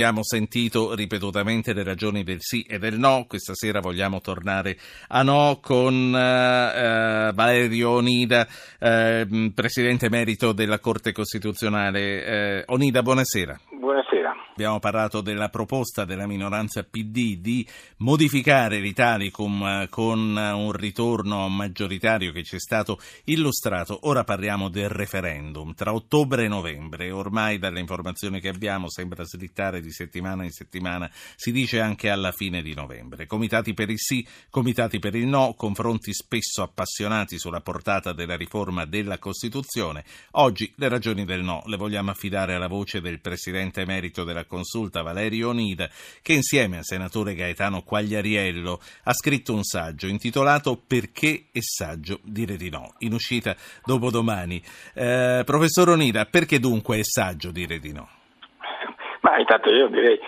Abbiamo sentito ripetutamente le ragioni del sì e del no, questa sera vogliamo tornare a no con eh, Valerio Onida, eh, Presidente Emerito della Corte Costituzionale. Eh, Onida, buonasera. Buonasera. Abbiamo parlato della proposta della minoranza PD di modificare l'Italicum con un ritorno maggioritario che ci è stato illustrato. Ora parliamo del referendum. Tra ottobre e novembre, ormai dalle informazioni che abbiamo sembra slittare di settimana in settimana, si dice anche alla fine di novembre. Comitati per il sì, comitati per il no, confronti spesso appassionati sulla portata della riforma della Costituzione. Oggi le ragioni del no le vogliamo affidare alla voce del Presidente emerito della Consulta Valerio Onida, che insieme al senatore Gaetano Quagliariello ha scritto un saggio intitolato Perché è saggio dire di no, in uscita dopodomani. Eh, professor Onida, perché dunque è saggio dire di no? Ma intanto io direi,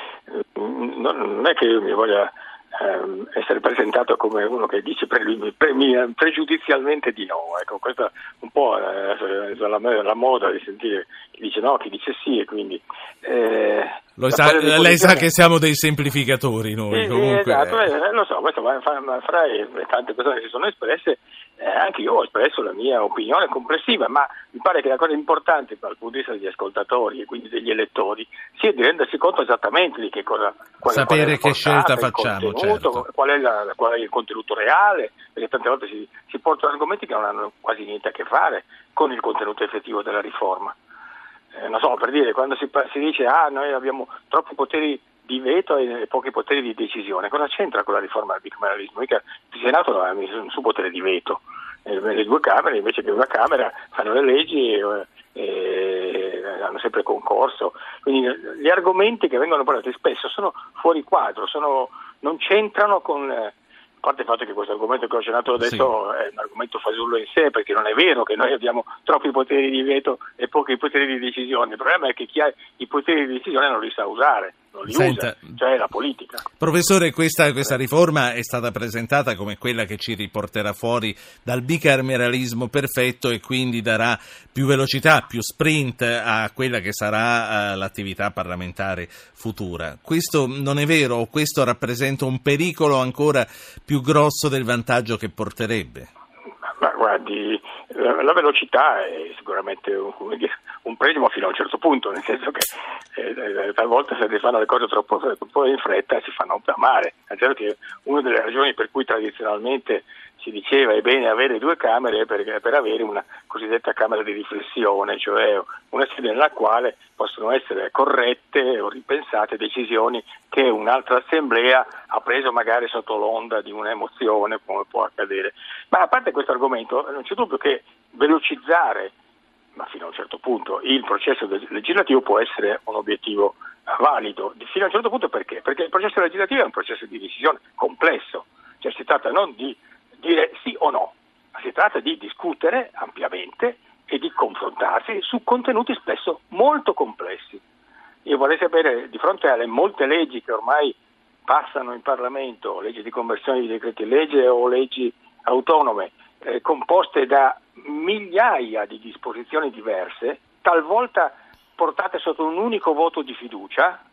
non è che io mi voglia ehm, essere presentato come uno che dice pre, pre, pregiudizialmente di no. Ecco, questa un po' eh, la, la, moda di sentire chi dice no, chi dice sì e quindi... Eh, sa, lei sa che siamo dei semplificatori noi sì, comunque. Esatto, eh, lo so, questo fra, fra le tante persone che si sono espresse eh, anche io ho espresso la mia opinione complessiva, ma mi pare che la cosa importante dal punto di vista degli ascoltatori e quindi degli elettori sia di rendersi conto esattamente di che cosa qual sapere che scelta facciamo, certo. qual, è la, qual, è il contenuto reale, perché tante volte si, si portano argomenti che non hanno quasi niente a che fare con il contenuto effettivo della riforma. Eh, non so, per dire, quando si, si dice ah noi abbiamo troppi poteri di veto e pochi poteri di decisione. Cosa c'entra con la riforma del bicameralismo? Mica il Senato ha un suo potere di veto le due Camere invece che una Camera fanno le leggi e, e hanno sempre concorso. Quindi gli argomenti che vengono portati spesso sono fuori quadro, sono, non c'entrano con a parte il fatto che questo argomento che ho accennato adesso sì. è un argomento fasullo in sé, perché non è vero che noi abbiamo troppi poteri di veto e pochi poteri di decisione, il problema è che chi ha i poteri di decisione non li sa usare non li Senta, usa, cioè la politica. Professore, questa, questa, riforma è stata presentata come quella che ci riporterà fuori dal bicameralismo perfetto e quindi darà più velocità, più sprint a quella che sarà uh, l'attività parlamentare futura. Questo non è vero o questo rappresenta un pericolo ancora più grosso del vantaggio che porterebbe? Ma guardi, la, la velocità è sicuramente un, un pregio fino a un certo punto, nel senso che eh, eh, talvolta se si fanno le cose troppo, troppo in fretta si fanno amare. È vero che una delle ragioni per cui tradizionalmente si diceva è bene avere due camere per, per, avere una cosiddetta camera di riflessione, cioè una sede nella quale possono essere corrette o ripensate decisioni che un'altra assemblea ha preso magari sotto l'onda di un'emozione, come può accadere. Ma a parte questo argomento, non c'è dubbio che velocizzare ma fino a un certo punto il processo legislativo può essere un obiettivo valido. Fino a un certo punto perché? Perché il processo legislativo è un processo di decisione complesso, cioè si tratta non di dire sì o no, ma si tratta di discutere ampiamente e di confrontarsi su contenuti spesso molto complessi. Io vorrei sapere, di fronte alle molte leggi che ormai passano in Parlamento, leggi di conversione di decreti legge o leggi autonome, eh, composte da migliaia di disposizioni diverse, talvolta portate sotto un unico voto di fiducia,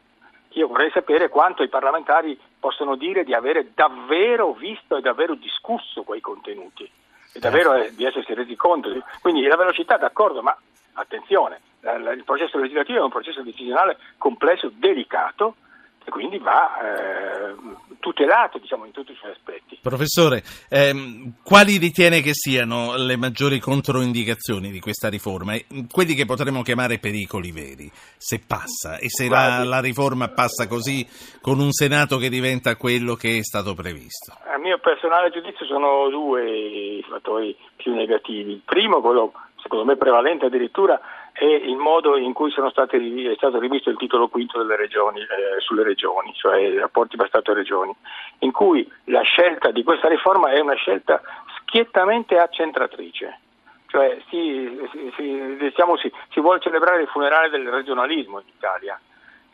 io vorrei sapere quanto i parlamentari possono dire di avere davvero visto e davvero discusso quei contenuti e davvero eh, di essersi resi conto. Quindi la velocità, d'accordo, ma attenzione, il processo legislativo è un processo decisionale complesso, delicato e quindi va eh, tutelato diciamo, in tutti i suoi aspetti. Professore, ehm, quali ritiene che siano le maggiori controindicazioni di questa riforma? Quelli che potremmo chiamare pericoli veri, se passa e se la, la, riforma passa così con un Senato che diventa quello che è stato previsto? A mio personale giudizio sono due i fattori più negativi. Il primo, quello secondo me prevalente addirittura, è il modo in cui stati, è stato rivisto il titolo quinto regioni, eh, sulle regioni, cioè i rapporti tra Stato e regioni, in cui la scelta di questa riforma è una scelta schiettamente accentratrice. Cioè si, si, si, diciamo, si, vuole celebrare il funerale del regionalismo in Italia.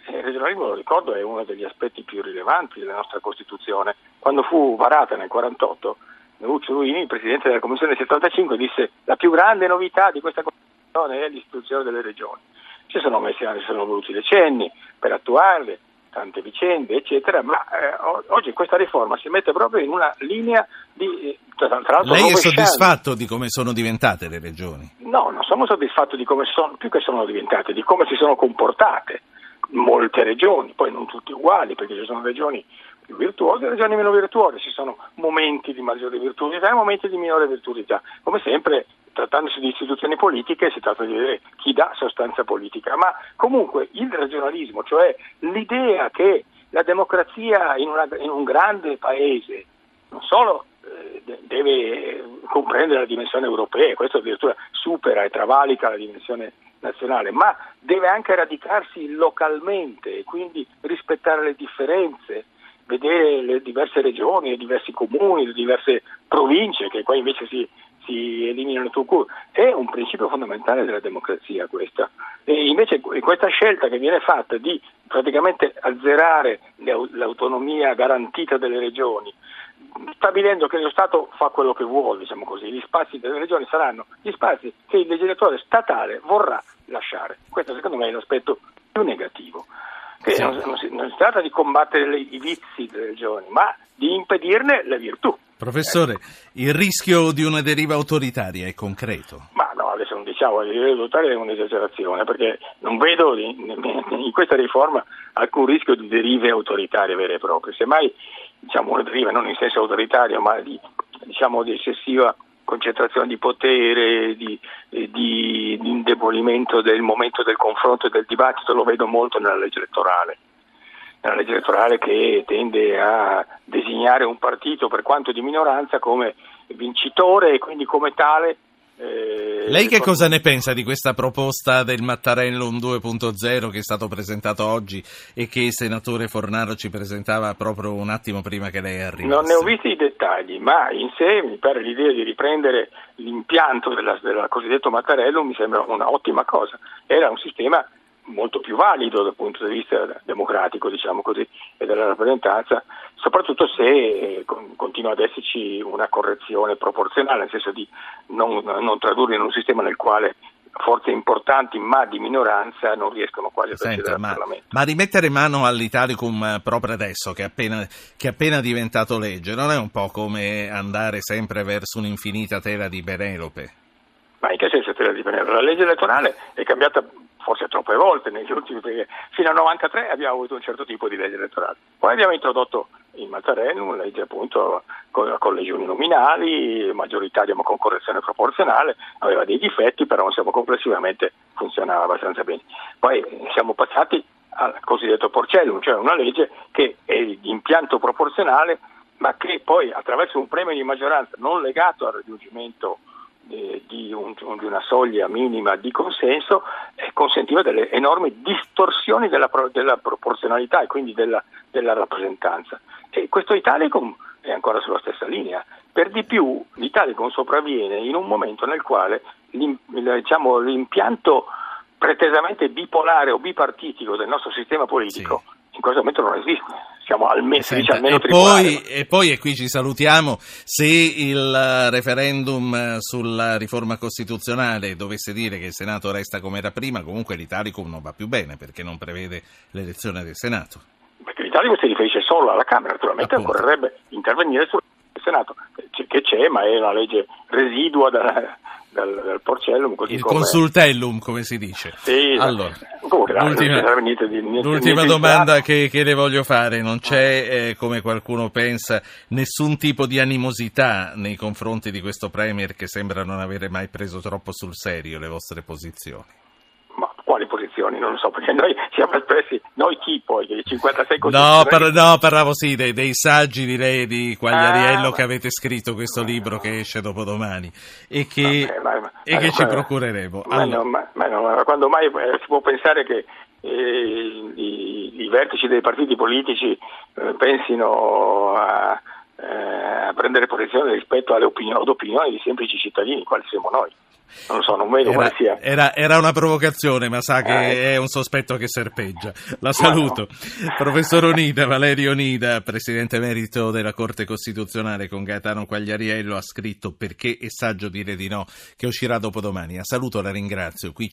Il regionalismo, lo ricordo, è uno degli aspetti più rilevanti della nostra Costituzione. Quando fu varata nel 1948, Lucio Ruini, Presidente della Commissione 75, disse la più grande novità di questa Costituzione è l'istituzione delle regioni. Ci sono, messi, ci sono voluti decenni per attuarle, tante vicende, eccetera, ma eh, oggi questa riforma si mette proprio in una linea di... Eh, tra l'altro Lei è soddisfatto di come sono diventate le regioni? No, non sono soddisfatto di come sono, più che sono diventate, di come si sono comportate molte regioni, poi non tutte uguali, perché ci sono regioni più virtuose e regioni meno virtuose, ci sono momenti di maggiore virtuosità e momenti di minore virtuosità. Come sempre, trattandosi di istituzioni politiche, si tratta di vedere chi dà sostanza politica, ma comunque il regionalismo, cioè l'idea che la democrazia in, una, in un grande paese non solo eh, deve comprendere la dimensione europea, questo addirittura supera e travalica la dimensione nazionale, ma deve anche radicarsi localmente e quindi rispettare le differenze, vedere le diverse regioni, i diversi comuni, le diverse province che qua invece si, si eliminano tutto. È un principio fondamentale della democrazia questa. E invece questa scelta che viene fatta di praticamente azzerare l'autonomia garantita delle regioni, stabilendo che lo Stato fa quello che vuole, diciamo così, gli spazi delle regioni saranno gli spazi che il legislatore statale vorrà lasciare. Questo secondo me è l'aspetto più negativo. Sì. Non, non, si, non, si, tratta di combattere le, i vizi delle regioni, ma di impedirne le virtù. Professore, il rischio di una deriva autoritaria è concreto? Ma no, adesso non diciamo che deriva autoritaria è un'esagerazione, perché non vedo in, questa riforma alcun rischio di derive autoritarie vere e proprie. Semmai diciamo, una deriva non in senso autoritario, ma di, diciamo, di eccessiva concentrazione di potere, di, di, indebolimento del momento del confronto e del dibattito, lo vedo molto nella legge elettorale. Nella legge elettorale che tende a designare un partito, per quanto di minoranza, come vincitore e quindi come tale eh, Lei che cosa ne pensa di questa proposta del Mattarellum 2.0 che è stato presentato oggi e che il senatore Fornaro ci presentava proprio un attimo prima che lei arrivasse? Non ne ho visti i dettagli, ma in sé mi pare l'idea di riprendere l'impianto della cosiddetto Mattarellum mi sembra un'ottima cosa. Era un sistema molto più valido dal punto di vista democratico, diciamo così, e della rappresentanza, soprattutto se eh, continua ad esserci una correzione proporzionale, nel senso di non, non tradurre in un sistema nel quale forze importanti ma di minoranza non riescono quasi a accedere al ma, Parlamento. Ma rimettere mano all'Italicum proprio adesso, che è, appena, che è appena diventato legge, non è un po' come andare sempre verso un'infinita tela di Penelope? Ma in che senso tela di Penelope? La legge elettorale è cambiata forse troppe volte negli ultimi, perché fino al 93 abbiamo avuto un certo tipo di legge elettorale. Poi abbiamo introdotto in Mattarellum legge appunto con, con legioni nominali, maggioritaria ma con correzione proporzionale, aveva dei difetti, però insomma, complessivamente funzionava abbastanza bene. Poi siamo passati al cosiddetto Porcellum, cioè una legge che è di impianto proporzionale ma che poi attraverso un premio di maggioranza non legato al raggiungimento eh, di, un, di, una soglia minima di consenso eh, consentiva delle enormi distorsioni della, della proporzionalità e quindi della, della, rappresentanza. E questo Italicum è ancora sulla stessa linea. Per di più l'Italicum sopravviene in un momento nel quale diciamo, l'impianto pretesamente bipolare o bipartitico del nostro sistema politico sì. in questo momento non esiste siamo almeno, Senta, almeno e, poi, e poi, e qui ci salutiamo, se il referendum sulla riforma costituzionale dovesse dire che il Senato resta come era prima, comunque l'Italicum non va più bene perché non prevede l'elezione del Senato. Perché l'Italicum si riferisce solo alla Camera, naturalmente Appunto. occorrerebbe intervenire sul Senato, che c'è, ma è una legge residua dalla, dal, dal porcellum. il consultellum, come si dice. Sì, allora, comunque, l'ultima, niente di, niente, l'ultima niente domanda che, che, le voglio fare, non c'è, eh, come qualcuno pensa, nessun tipo di animosità nei confronti di questo Premier che sembra non avere mai preso troppo sul serio le vostre posizioni? Posizioni, non lo so, perché noi siamo espressi, noi chi poi, i 56 No, par- no parlavo sì dei, dei, saggi di lei di Quagliariello ah, che avete scritto questo libro che esce dopodomani e che, vabbè, ma, ma, e che ma, ci procureremo. Allora. No, quando mai eh, si può pensare che eh, i, i, vertici dei partiti politici eh, pensino a, eh, a, prendere posizione rispetto alle opinioni, ad opinioni di semplici cittadini, quali siamo noi non lo so, non vedo era, sia. Era, era, una provocazione, ma sa che eh. è un sospetto che serpeggia. La saluto. No. Professor Onida, Valerio Onida, Presidente Emerito della Corte Costituzionale con Gaetano Quagliariello, ha scritto Perché è saggio dire di no, che uscirà dopodomani. La saluto, la ringrazio. Qui